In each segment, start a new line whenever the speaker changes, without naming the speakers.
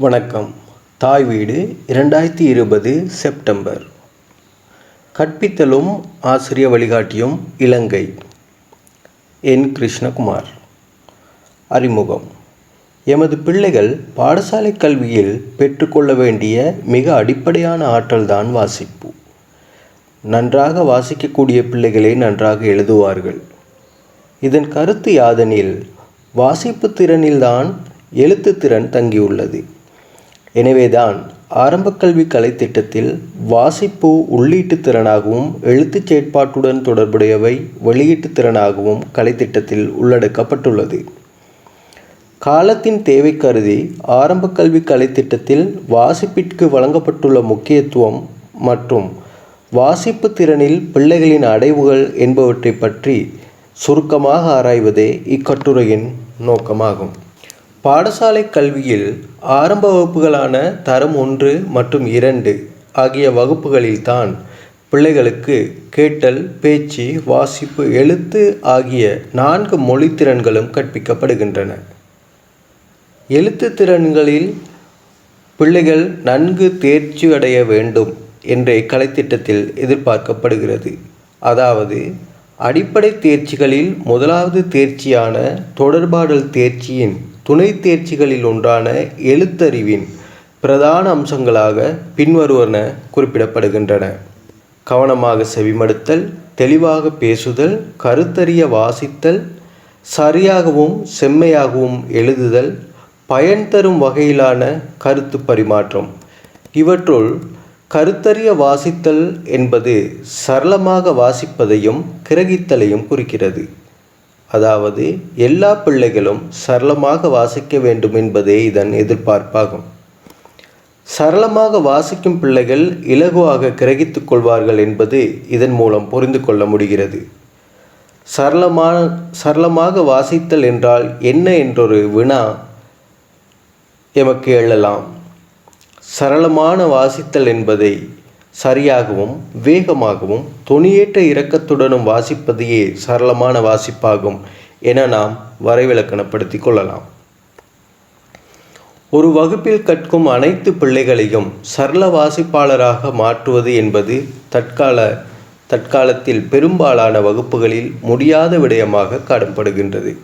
வணக்கம். தாய் வீடு இரண்டாயிரத்தி இருபது செப்டம்பர். கற்பித்தலும் ஆசிரிய வழிகாட்டியும் இலங்கை. என் கிருஷ்ணகுமார். அறிமுகம். எமது பிள்ளைகள் பாடசாலை கல்வியில் பெற்றுக்கொள்ள வேண்டிய மிக அடிப்படையான ஆற்றல்தான் வாசிப்பு. நன்றாக வாசிக்கக்கூடிய பிள்ளைகளே நன்றாக எழுதுவார்கள். இதன் கருத்து யாதெனில் வாசிப்பு திறனில்தான் எழுத்து திறன் தங்கியுள்ளது. எனவேதான் ஆரம்ப கல்வி கலை திட்டத்தில் வாசிப்பு உள்ளீட்டு திறனாகவும் எழுத்துச் செயற்பாட்டுடன் தொடர்புடையவை வெளியீட்டு திறனாகவும் கலைத்திட்டத்தில் உள்ளடக்கப்பட்டுள்ளது. காலத்தின் தேவை கருதி ஆரம்ப கல்வி கலைத்திட்டத்தில் வாசிப்பிற்கு வழங்கப்பட்டுள்ள முக்கியத்துவம் மற்றும் வாசிப்பு திறனில் பிள்ளைகளின் அடைவுகள் என்பவற்றை பற்றி சுருக்கமாக ஆராய்வதே இக்கட்டுரையின் நோக்கமாகும். பாடசாலை கல்வியில் ஆரம்ப வகுப்புகளான தரம் ஒன்று மற்றும் இரண்டு ஆகிய வகுப்புகளில்தான் பிள்ளைகளுக்கு கேட்டல் பேச்சு வாசிப்பு எழுத்து ஆகிய நான்கு மொழித்திறன்களும் கற்பிக்கப்படுகின்றன. எழுத்து திறன்களில் பிள்ளைகள் நன்கு தேர்ச்சி அடைய வேண்டும் என்ற கலைத்திட்டத்தில் எதிர்பார்க்கப்படுகிறது. அதாவது அடிப்படை தேர்ச்சிகளில் முதலாவது தேர்ச்சியான தொடர்பாடல் தேர்ச்சியின் துணை தேர்ச்சிகளில் ஒன்றான எழுத்தறிவின் பிரதான அம்சங்களாக பின்வருவன குறிப்பிடப்படுகின்றன. கவனமாக செவிமடுத்தல் தெளிவாக பேசுதல் கருத்தறிய வாசித்தல் சரியாகவும் செம்மையாகவும் எழுதுதல் பயன் தரும் வகையிலான கருத்து பரிமாற்றம். இவற்றுள் கருத்தறிய வாசித்தல் என்பது சரளமாக வாசிப்பதையும் கிரகித்தலையும் குறிக்கிறது. அதாவது எல்லா பிள்ளைகளும் சரளமாக வாசிக்க வேண்டும் என்பதே இதன் எதிர்பார்ப்பாகும். சரளமாக வாசிக்கும் பிள்ளைகள் இலகுவாக கிரகித்துக் கொள்வார்கள் என்பது இதன் மூலம் புரிந்து கொள்ள முடிகிறது. சரளமான சரளமாக வாசித்தல் என்றால் என்ன என்றொரு வினா எமக்கு எழலாம். சரளமான வாசித்தல் என்பதை சரியாகவும் வேகமாகவும் துணியேற்ற இரக்கத்துடனும் வாசிப்பதையே சரளமான வாசிப்பாகும் என நாம் வரைவிலக்கணப்படுத்தி கொள்ளலாம். ஒரு வகுப்பில் கற்கும் அனைத்து பிள்ளைகளையும் சரள வாசிப்பாளராக மாற்றுவது என்பது தற்கால தற்காலத்தில் பெரும்பாலான வகுப்புகளில் முடியாத விடயமாக காணப்படுகின்றது.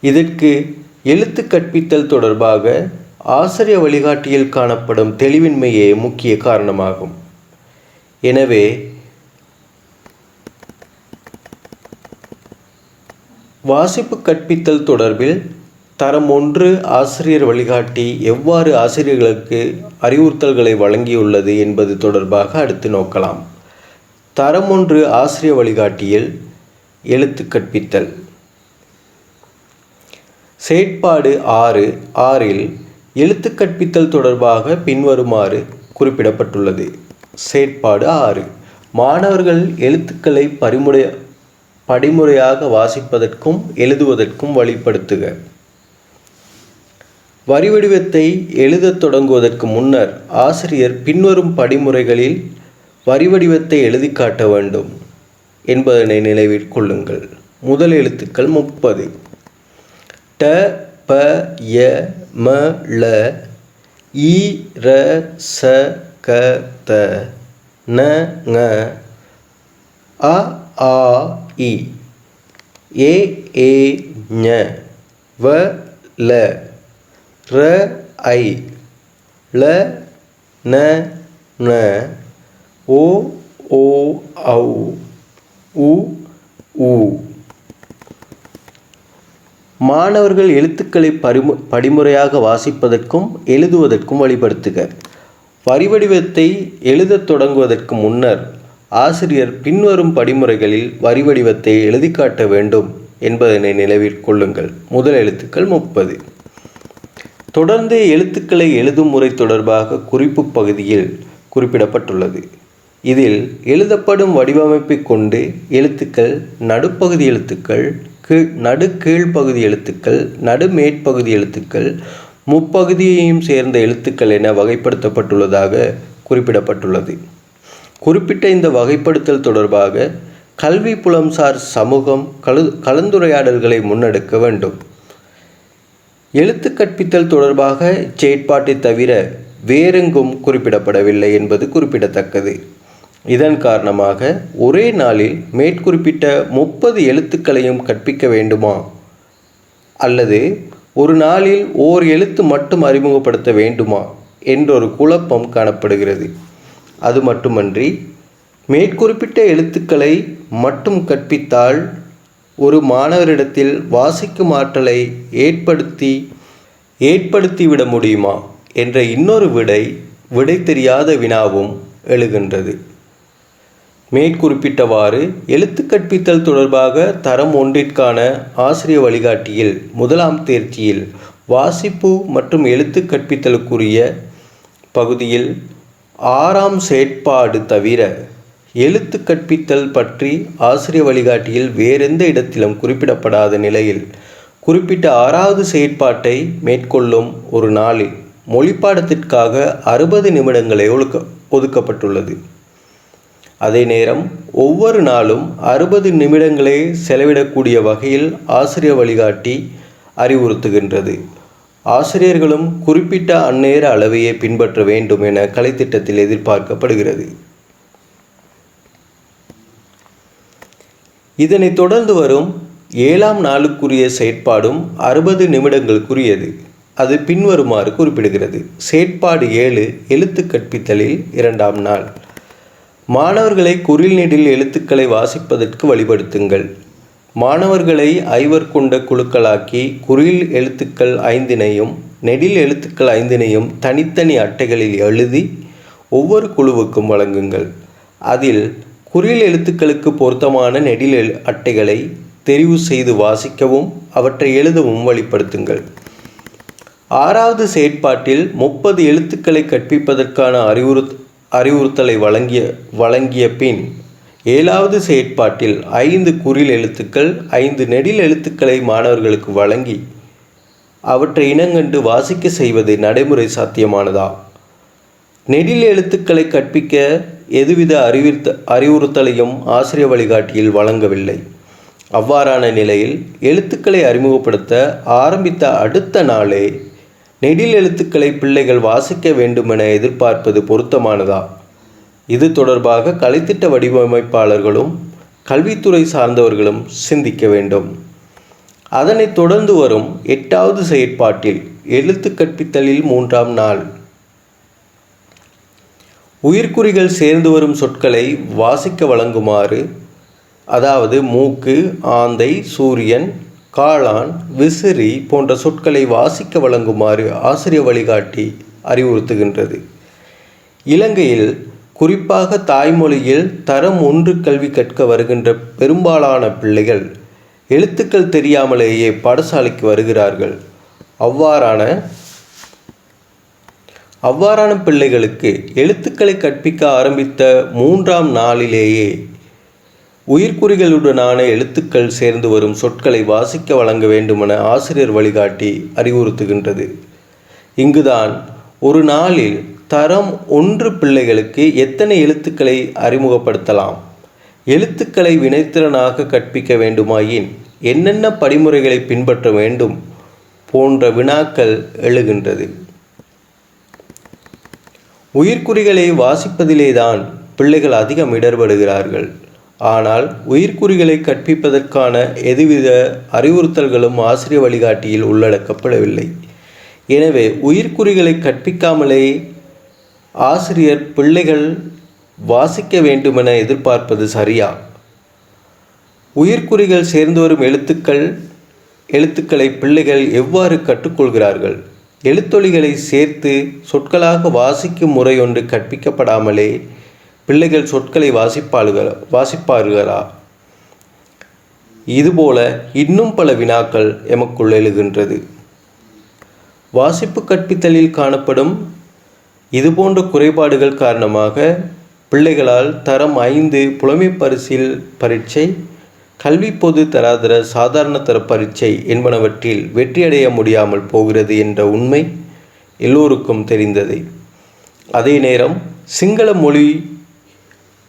இதற்கு எழுத்து கற்பித்தல் தொடர்பாக ஆசிரிய வழிகாட்டியில் காணப்படும் தெளிவின்மையே முக்கிய காரணமாகும். எனவே வாசிப்பு கற்பித்தல் தொடர்பில் தரம் ஒன்று ஆசிரியர் வழிகாட்டி எவ்வாறு ஆசிரியர்களுக்கு அறிவுறுத்தல்களை வழங்கியுள்ளது என்பது தொடர்பாக அடுத்து நோக்கலாம். தரம் ஒன்று ஆசிரியர் வழிகாட்டியில் எழுத்து கற்பித்தல். செயற்பாடு ஆறு ஆறில் எழுத்து கற்பித்தல் தொடர்பாக பின்வருமாறு குறிப்பிடப்பட்டுள்ளது. செயற்பாடு ஆறு. மாணவர்கள் எழுத்துக்களை பரிமுறை படிமுறையாக வாசிப்பதற்கும் எழுதுவதற்கும் வழிப்படுத்துக. வரி வடிவத்தை எழுதத் தொடங்குவதற்கு முன்னர் ஆசிரியர் பின்வரும் படிமுறைகளில் வரி வடிவத்தை எழுதி காட்ட வேண்டும் என்பதனை நினைவில் கொள்ளுங்கள். முதல் எழுத்துக்கள் முப்பது. ட ப ய മ ള ഇ ര സ ക ത ന ങ അ ആ ഇ എ എ ഞ വ ല ർ ഐ ള ന ണ ഓ ഓ ഔ ഉ ഉ மாணவர்கள் எழுத்துக்களை பரிமு படிமுறையாக வாசிப்பதற்கும் எழுதுவதற்கும் வழிபடுத்துக. வரிவடிவத்தை எழுதத் தொடங்குவதற்கு முன்னர் ஆசிரியர் பின்வரும் படிமுறைகளில் வரிவடிவத்தை எழுதி காட்ட வேண்டும் என்பதனை நினைவில் கொள்ளுங்கள். முதல் எழுத்துக்கள் முப்பது. தொடர்ந்து எழுத்துக்களை எழுதும் முறை தொடர்பாக குறிப்பு பகுதியில் குறிப்பிடப்பட்டுள்ளது. இதில் எழுதப்படும் வடிவமைப்பை கொண்டு எழுத்துக்கள் நடுப்பகுதி எழுத்துக்கள் கீழ் நடு கீழ்ப்பகுதி எழுத்துக்கள் நடு மேற்பகுதி எழுத்துக்கள் முப்பகுதியையும் சேர்ந்த எழுத்துக்கள் என வகைப்படுத்தப்பட்டுள்ளதாக குறிப்பிடப்பட்டுள்ளது. குறிப்பிட்ட இந்த வகைப்படுத்தல் தொடர்பாக கல்வி புலம்சார் சமூகம் கலு கலந்துரையாடல்களை முன்னெடுக்க வேண்டும். எழுத்து கற்பித்தல் தொடர்பாக செயற்பாட்டை தவிர வேறெங்கும் குறிப்பிடப்படவில்லை என்பது குறிப்பிடத்தக்கது. இதன் காரணமாக ஒரே நாளில் மேற்குறிப்பிட்ட முப்பது எழுத்துக்களையும் கற்பிக்க வேண்டுமா? அல்லது ஒரு நாளில் ஓர் எழுத்து மட்டும் அறிமுகப்படுத்த வேண்டுமா? என்றொரு குழப்பம் காணப்படுகிறது. அது மட்டுமன்றி மேற்குறிப்பிட்ட எழுத்துக்களை மட்டும் கற்பித்தால் ஒரு மாணவரிடத்தில் வாசிக்கும் ஆற்றலை ஏற்படுத்தி ஏற்படுத்திவிட முடியுமா? என்ற இன்னொரு விடை விடை தெரியாத வினாவும் எழுகின்றது. மேற்குறிப்பிட்டவாறு எழுத்து கற்பித்தல் தொடர்பாக தரம் ஒன்றிற்கான ஆசிரிய வழிகாட்டியில் முதலாம் தேர்ச்சியில் வாசிப்பு மற்றும் எழுத்து கற்பித்தலுக்குரிய பகுதியில் ஆறாம் செயற்பாடு தவிர எழுத்து கற்பித்தல் பற்றி ஆசிரிய வழிகாட்டியில் வேறெந்த இடத்திலும் குறிப்பிடப்படாத நிலையில் குறிப்பிட்ட ஆறாவது செயற்பாட்டை மேற்கொள்ளும் ஒரு நாளில் மொழிப்பாடத்திற்காக அறுபது நிமிடங்களே ஒழுக்க ஒதுக்கப்பட்டுள்ளது. அதே நேரம் ஒவ்வொரு நாளும் அறுபது நிமிடங்களே செலவிடக்கூடிய வகையில் ஆசிரியர் வழிகாட்டி அறிவுறுத்துகின்றது. ஆசிரியர்களும் குறிப்பிட்ட அந்நேர அளவையே பின்பற்ற வேண்டும் என கலைத்திட்டத்தில் எதிர்பார்க்கப்படுகிறது. இதனைத் தொடர்ந்து வரும் ஏழாம் நாளுக்குரிய செயற்பாடும் அறுபது நிமிடங்களுக்குரியது. அது பின்வருமாறு குறிப்பிடுகிறது. செயற்பாடு ஏழு எழுத்து கற்பித்தலில் இரண்டாம் நாள். மாணவர்களை குறில் நெடில் எழுத்துக்களை வாசிப்பதற்கு வழிபடுத்துங்கள். மாணவர்களை ஐவர் கொண்ட குழுக்களாக்கி குறில் எழுத்துக்கள் ஐந்தினையும் நெடில் எழுத்துக்கள் ஐந்தினையும் தனித்தனி அட்டைகளில் எழுதி ஒவ்வொரு குழுவுக்கும் வழங்குங்கள். அதில் குறில் எழுத்துக்களுக்கு பொருத்தமான நெடில் எழு அட்டைகளை தெரிவு செய்து வாசிக்கவும் அவற்றை எழுதவும் வழிப்படுத்துங்கள். ஆறாவது செயற்பாட்டில் முப்பது எழுத்துக்களை கற்பிப்பதற்கான அறிவுறு அறிவுறுத்தலை வழங்கிய வழங்கிய பின் ஏழாவது செயற்பாட்டில் ஐந்து குறில் எழுத்துக்கள் ஐந்து நெடில் எழுத்துக்களை மாணவர்களுக்கு வழங்கி அவற்றை இனங்கண்டு வாசிக்க செய்வது நடைமுறை சாத்தியமானதா? நெடில் எழுத்துக்களை கற்பிக்க எதுவித அறிவுறுத்த அறிவுறுத்தலையும் ஆசிரிய வழிகாட்டியில் வழங்கவில்லை. அவ்வாறான நிலையில் எழுத்துக்களை அறிமுகப்படுத்த ஆரம்பித்த அடுத்த நாளே நெடில் எழுத்துக்களை பிள்ளைகள் வாசிக்க வேண்டுமென எதிர்பார்ப்பது பொருத்தமானதா? இது தொடர்பாக கலைத்திட்ட வடிவமைப்பாளர்களும் கல்வித்துறை சார்ந்தவர்களும் சிந்திக்க வேண்டும். அதனைத் தொடர்ந்து வரும் எட்டாவது செயற்பாட்டில் எழுத்து கற்பித்தலில் மூன்றாம் நாள். உயிர்க்குறிகள் சேர்ந்து வரும் சொற்களை வாசிக்க வழங்குமாறு அதாவது மூக்கு ஆந்தை சூரியன் காளான் விசிறி போன்ற சொற்களை வாசிக்க வழங்குமாறு ஆசிரிய வழிகாட்டி அறிவுறுத்துகின்றது. இலங்கையில் குறிப்பாக தாய்மொழியில் தரம் ஒன்று கல்வி கற்க வருகின்ற பெரும்பாலான பிள்ளைகள் எழுத்துக்கள் தெரியாமலேயே பாடசாலைக்கு வருகிறார்கள். அவ்வாறான அவ்வாறான பிள்ளைகளுக்கு எழுத்துக்களை கற்பிக்க ஆரம்பித்த மூன்றாம் நாளிலேயே உயிர்க்குறிகளுடனான எழுத்துக்கள் சேர்ந்து வரும் சொற்களை வாசிக்க வழங்க வேண்டுமென ஆசிரியர் வழிகாட்டி அறிவுறுத்துகின்றது. இங்குதான் ஒரு நாளில் தரம் ஒன்று பிள்ளைகளுக்கு எத்தனை எழுத்துக்களை அறிமுகப்படுத்தலாம்? எழுத்துக்களை வினைத்திறனாக கற்பிக்க வேண்டுமாயின் என்னென்ன படிமுறைகளை பின்பற்ற வேண்டும் போன்ற வினாக்கள் எழுகின்றது. உயிர்க்குறிகளை வாசிப்பதிலேதான் பிள்ளைகள் அதிகம் இடர்படுகிறார்கள். ஆனால் உயிர்க்குறிகளை கற்பிப்பதற்கான எதுவித அறிவுறுத்தல்களும் ஆசிரிய வழிகாட்டியில் உள்ளடக்கப்படவில்லை. எனவே உயிர்க்குறிகளை கற்பிக்காமலே ஆசிரியர் பிள்ளைகள் வாசிக்க வேண்டுமென எதிர்பார்ப்பது சரியா? உயிர்க்குறிகள் சேர்ந்து வரும் எழுத்துக்கள் எழுத்துக்களை பிள்ளைகள் எவ்வாறு கற்றுக்கொள்கிறார்கள்? எழுத்தொலிகளை சேர்த்து சொற்களாக வாசிக்கும் முறை ஒன்று கற்பிக்கப்படாமலே பிள்ளைகள் சொற்களை வாசிப்பாளுகள் வாசிப்பார்களா? இதுபோல இன்னும் பல வினாக்கள் எமக்குள் எழுகின்றது. வாசிப்பு கற்பித்தலில் காணப்படும் இதுபோன்ற குறைபாடுகள் காரணமாக பிள்ளைகளால் தரம் ஐந்து புலமை பரிசில் பரீட்சை கல்வி பொது தராதர சாதாரண தர பரீட்சை என்பனவற்றில் வெற்றியடைய முடியாமல் போகிறது என்ற உண்மை எல்லோருக்கும் தெரிந்ததே. அதே நேரம் சிங்கள மொழி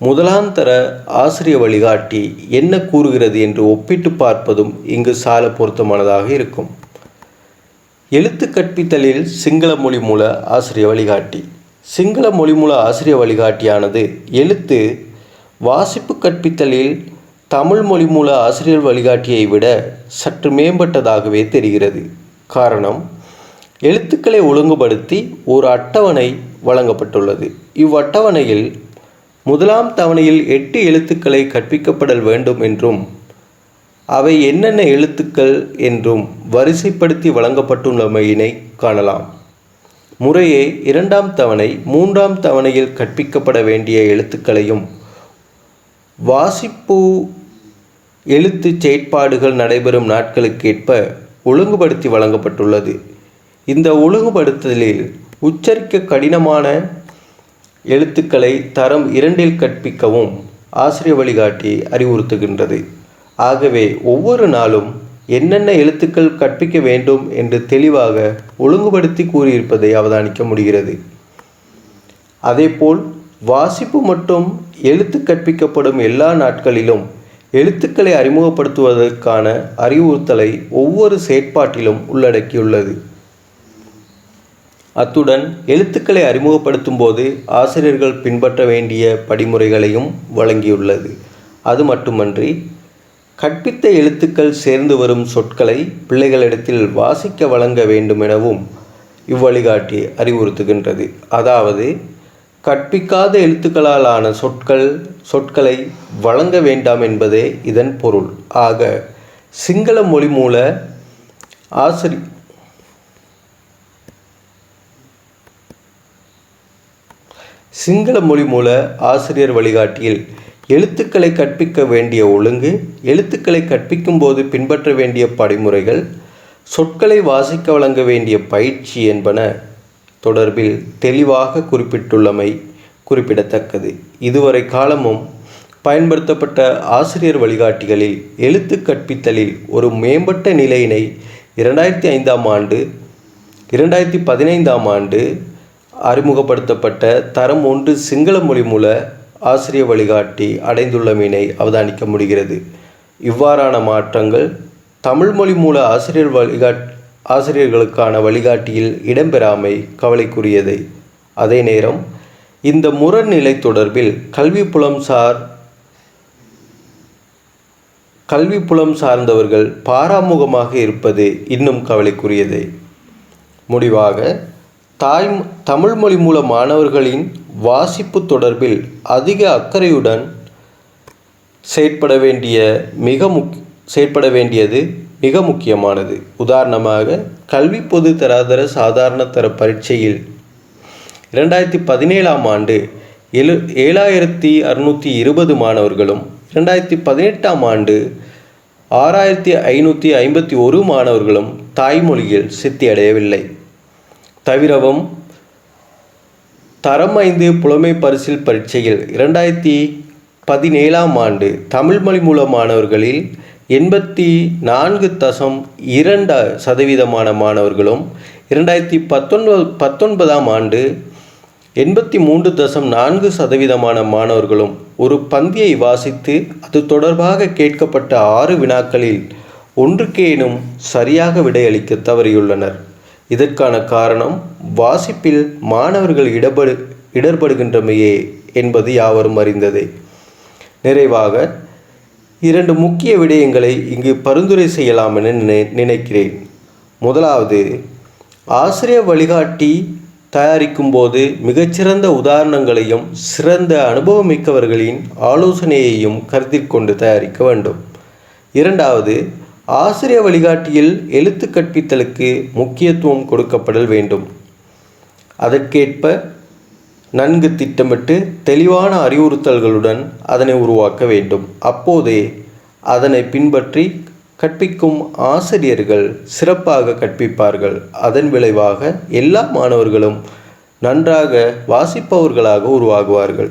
முதலாந்தர ஆசிரிய வழிகாட்டி என்ன கூறுகிறது என்று ஒப்பிட்டு பார்ப்பதும் இங்கு சால பொருத்தமானதாக இருக்கும். எழுத்து கற்பித்தலில் சிங்கள மொழி மூல ஆசிரிய வழிகாட்டி. சிங்கள மொழி மூல ஆசிரிய வழிகாட்டியானது எழுத்து வாசிப்பு கற்பித்தலில் தமிழ் மொழி மூல ஆசிரியர் வழிகாட்டியை விட சற்று மேம்பட்டதாகவே தெரிகிறது. காரணம் எழுத்துக்களை ஒழுங்குபடுத்தி ஒரு அட்டவணை வழங்கப்பட்டுள்ளது. இவ்வட்டவணையில் முதலாம் தவணையில் எட்டு எழுத்துக்களை கற்பிக்கப்படல் வேண்டும் என்றும் அவை என்னென்ன எழுத்துக்கள் என்றும் வரிசைப்படுத்தி வழங்கப்பட்டுள்ளமையினை காணலாம். முறையே இரண்டாம் தவணை மூன்றாம் தவணையில் கற்பிக்கப்பட வேண்டிய எழுத்துக்களையும் வாசிப்பு எழுத்து செயற்பாடுகள் நடைபெறும் நாட்களுக்கேற்ப ஒழுங்குபடுத்தி வழங்கப்பட்டுள்ளது. இந்த ஒழுங்குபடுத்தலில் உச்சரிக்க கடினமான எழுத்துக்களை தரம் இரண்டில் கற்பிக்கவும் ஆசிரிய வழிகாட்டி அறிவுறுத்துகின்றது. ஆகவே ஒவ்வொரு நாளும் என்னென்ன எழுத்துக்கள் கற்பிக்க வேண்டும் என்று தெளிவாக ஒழுங்குபடுத்தி கூறியிருப்பதை அவதானிக்க முடிகிறது. அதேபோல் வாசிப்பு மற்றும் எழுத்து கற்பிக்கப்படும் எல்லா நாட்களிலும் எழுத்துக்களை அறிமுகப்படுத்துவதற்கான அறிவுறுத்தலை ஒவ்வொரு செயற்பாட்டிலும் உள்ளடக்கியுள்ளது. அத்துடன் எழுத்துக்களை அறிமுகப்படுத்தும் போது ஆசிரியர்கள் பின்பற்ற வேண்டிய படிமுறைகளையும் வழங்கியுள்ளது. அது மட்டுமன்றி கற்பித்த எழுத்துக்கள் சேர்ந்து வரும் சொற்களை பிள்ளைகளிடத்தில் வாசிக்க வழங்க வேண்டுமெனவும் இவ்வழிகாட்டி அறிவுறுத்துகின்றது. அதாவது கற்பிக்காத எழுத்துக்களாலான சொற்கள் சொற்களை வழங்க வேண்டாம் என்பதே இதன் பொருள். ஆக சிங்கள மொழி மூல ஆசிரி சிங்கள மொழி மூல ஆசிரியர் வழிகாட்டியில் எழுத்துக்களை கற்பிக்க வேண்டிய ஒழுங்கு எழுத்துக்களை கற்பிக்கும் போது பின்பற்ற வேண்டிய படிமுறைகள் சொற்களை வாசிக்க வழங்க வேண்டிய பயிற்சி என்பன தொடர்பில் தெளிவாக குறிப்பிட்டுள்ளமை குறிப்பிடத்தக்கது. இதுவரை காலமும் பயன்படுத்தப்பட்ட ஆசிரியர் வழிகாட்டிகளில் எழுத்து கற்பித்தலில் ஒரு மேம்பட்ட நிலையினை இரண்டாயிரத்தி ஐந்தாம் ஆண்டு இரண்டாயிரத்தி பதினைந்தாம் ஆண்டு அறிமுகப்படுத்தப்பட்ட தரம் ஒன்று சிங்கள மொழி மூல ஆசிரிய வழிகாட்டி அடைந்துள்ளமையினை அவதானிக்க முடிகிறது. இவ்வாறான மாற்றங்கள் தமிழ் மொழி மூல ஆசிரியர் வழிகாட் ஆசிரியர்களுக்கான வழிகாட்டியில் இடம்பெறாமை கவலைக்குரியதை. அதே நேரம் இந்த முரண்நிலை தொடர்பில் கல்வி புலம் சார் கல்வி புலம் சார்ந்தவர்கள் பாராமுகமாக இருப்பது இன்னும் கவலைக்குரியதே. முடிவாக தாய் தமிழ்மொழி மூல மாணவர்களின் வாசிப்பு தொடர்பில் அதிக அக்கறையுடன் செயற்பட வேண்டிய மிக முக் செயற்பட வேண்டியது மிக முக்கியமானது. உதாரணமாக கல்வி பொது தராதர சாதாரண தர பரீட்சையில் இரண்டாயிரத்தி பதினேழாம் ஆண்டு எழு ஏழாயிரத்தி அறுநூற்றி இருபது மாணவர்களும் இரண்டாயிரத்தி பதினெட்டாம் ஆண்டு ஆறாயிரத்தி ஐநூற்றி ஐம்பத்தி ஒரு மாணவர்களும் தாய்மொழியில் சித்தி அடையவில்லை தவிரவும் தரம் ஐந்து புலமை பரிசில் பரீட்சையில் இரண்டாயிரத்தி பதினேழாம் ஆண்டு தமிழ் மொழி மூல மாணவர்களில் எண்பத்தி நான்கு தசம் இரண்டு சதவீதமான மாணவர்களும் இரண்டாயிரத்தி பத்தொன்பது பத்தொன்பதாம் ஆண்டு எண்பத்தி மூன்று தசம் நான்கு சதவீதமான மாணவர்களும் ஒரு பந்தியை வாசித்து அது தொடர்பாக கேட்கப்பட்ட ஆறு வினாக்களில் ஒன்றுக்கேனும் சரியாக விடையளிக்க தவறியுள்ளனர். இதற்கான காரணம் வாசிப்பில் மாணவர்கள் இடபடு இடர்படுகின்றமையே என்பது யாவரும் அறிந்ததே. நிறைவாக இரண்டு முக்கிய விடயங்களை இங்கு பரிந்துரை செய்யலாம் என நினை நினைக்கிறேன். முதலாவது ஆசிரியர் வழிகாட்டி தயாரிக்கும் போது மிகச்சிறந்த உதாரணங்களையும் சிறந்த அனுபவமிக்கவர்களின் ஆலோசனையையும் கருத்தில் கொண்டு தயாரிக்க வேண்டும். இரண்டாவது ஆசிரிய வழிகாட்டியில் எழுத்து கற்பித்தலுக்கு முக்கியத்துவம் கொடுக்கப்படல் வேண்டும். அதற்கேற்ப நன்கு திட்டமிட்டு தெளிவான அறிவுறுத்தல்களுடன் அதனை உருவாக்க வேண்டும். அப்போதே அதனை பின்பற்றி கற்பிக்கும் ஆசிரியர்கள் சிறப்பாக கற்பிப்பார்கள். அதன் விளைவாக எல்லா மாணவர்களும் நன்றாக வாசிப்பவர்களாக உருவாகுவார்கள்.